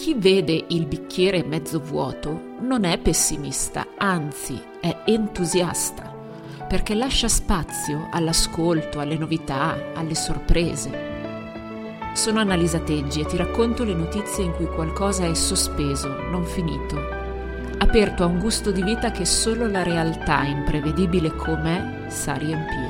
Chi vede il bicchiere mezzo vuoto non è pessimista, anzi è entusiasta, perché lascia spazio all'ascolto, alle novità, alle sorprese. Sono Annalisa Teggi e ti racconto le notizie in cui qualcosa è sospeso, non finito, aperto a un gusto di vita che solo la realtà, imprevedibile com'è, sa riempire.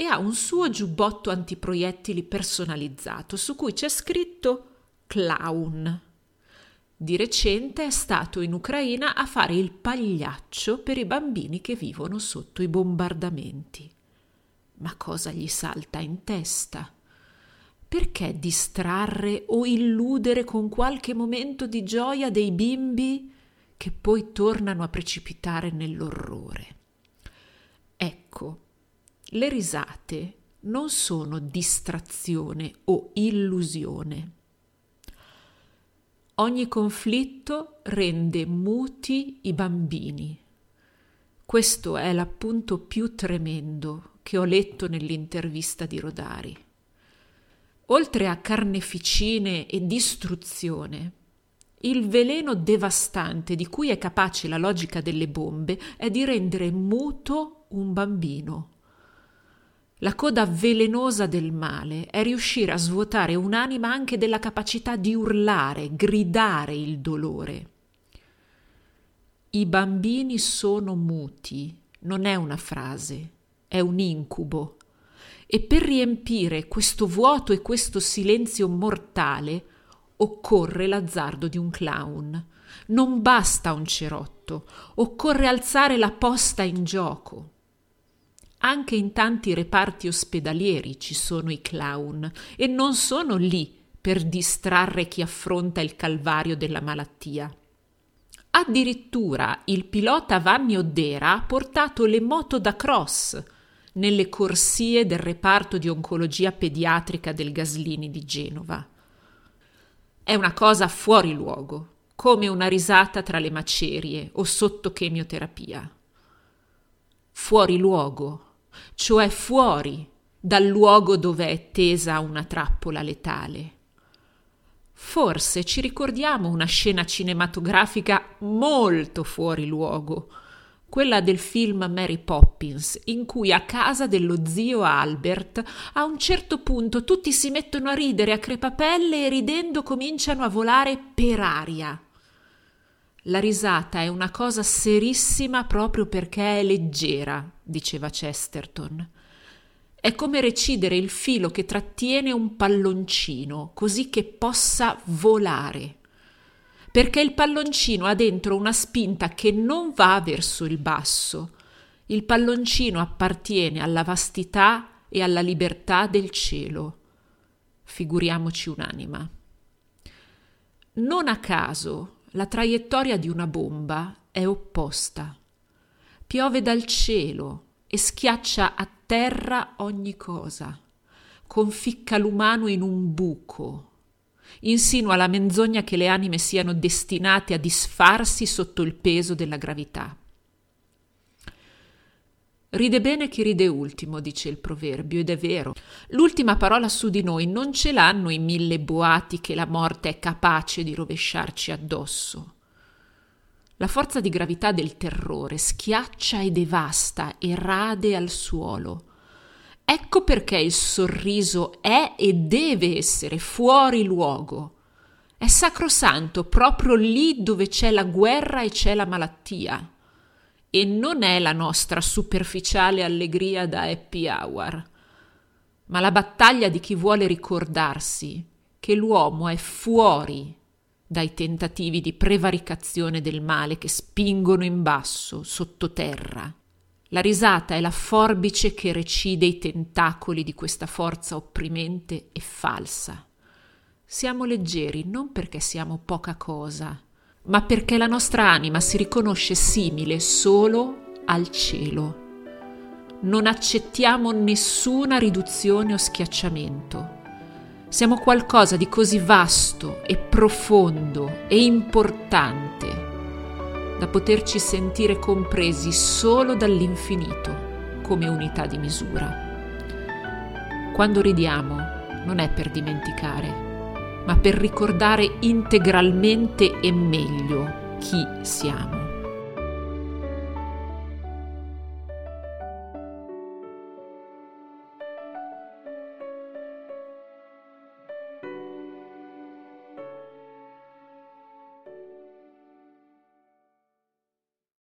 e ha un suo giubbotto antiproiettili personalizzato su cui c'è scritto clown. Di recente è stato in Ucraina a fare il pagliaccio per i bambini che vivono sotto i bombardamenti. Ma cosa gli salta in testa? Perché distrarre o illudere con qualche momento di gioia dei bimbi che poi tornano a precipitare nell'orrore? Le risate non sono distrazione o illusione. Ogni conflitto rende muti i bambini. Questo è l'appunto più tremendo che ho letto nell'intervista di Rodari. Oltre a carneficine e distruzione, il veleno devastante di cui è capace la logica delle bombe è di rendere muto un bambino. La coda velenosa del male è riuscire a svuotare un'anima anche della capacità di urlare, gridare il dolore. I bambini sono muti, non è una frase, è un incubo e per riempire questo vuoto e questo silenzio mortale occorre l'azzardo di un clown. Non basta un cerotto, occorre alzare la posta in gioco. Anche in tanti reparti ospedalieri ci sono i clown e non sono lì per distrarre chi affronta il calvario della malattia. Addirittura il pilota Vanni Oddera ha portato le moto da cross nelle corsie del reparto di oncologia pediatrica del Gaslini di Genova. È una cosa fuori luogo, come una risata tra le macerie o sotto chemioterapia. Fuori luogo, cioè fuori dal luogo dove è tesa una trappola letale. Forse ci ricordiamo una scena cinematografica molto fuori luogo, quella del film Mary Poppins, in cui a casa dello zio Albert a un certo punto tutti si mettono a ridere a crepapelle e ridendo cominciano a volare per aria. La risata è una cosa serissima proprio perché è leggera, diceva Chesterton. È come recidere il filo che trattiene un palloncino, così che possa volare perché il palloncino ha dentro una spinta che non va verso il basso. Il palloncino appartiene alla vastità e alla libertà del cielo. Figuriamoci un'anima. Non a caso la traiettoria di una bomba è opposta. Piove dal cielo e schiaccia a terra ogni cosa, conficca l'umano in un buco, insinua la menzogna che le anime siano destinate a disfarsi sotto il peso della gravità. Ride bene chi ride ultimo, dice il proverbio, ed è vero. L'ultima parola su di noi non ce l'hanno i mille boati che la morte è capace di rovesciarci addosso. La forza di gravità del terrore schiaccia e devasta e rade al suolo Ecco perché il sorriso è e deve essere fuori luogo. È sacrosanto proprio lì dove c'è la guerra e c'è la malattia. E non è la nostra superficiale allegria da happy hour, ma la battaglia di chi vuole ricordarsi che l'uomo è fuori dai tentativi di prevaricazione del male che spingono in basso, sottoterra, La risata è la forbice che recide i tentacoli di questa forza opprimente e falsa. Siamo leggeri non perché siamo poca cosa, ma perché la nostra anima si riconosce simile solo al cielo. Non accettiamo nessuna riduzione o schiacciamento. Siamo qualcosa di così vasto e profondo e importante da poterci sentire compresi solo dall'infinito come unità di misura. Quando ridiamo non è per dimenticare, ma per ricordare integralmente e meglio chi siamo.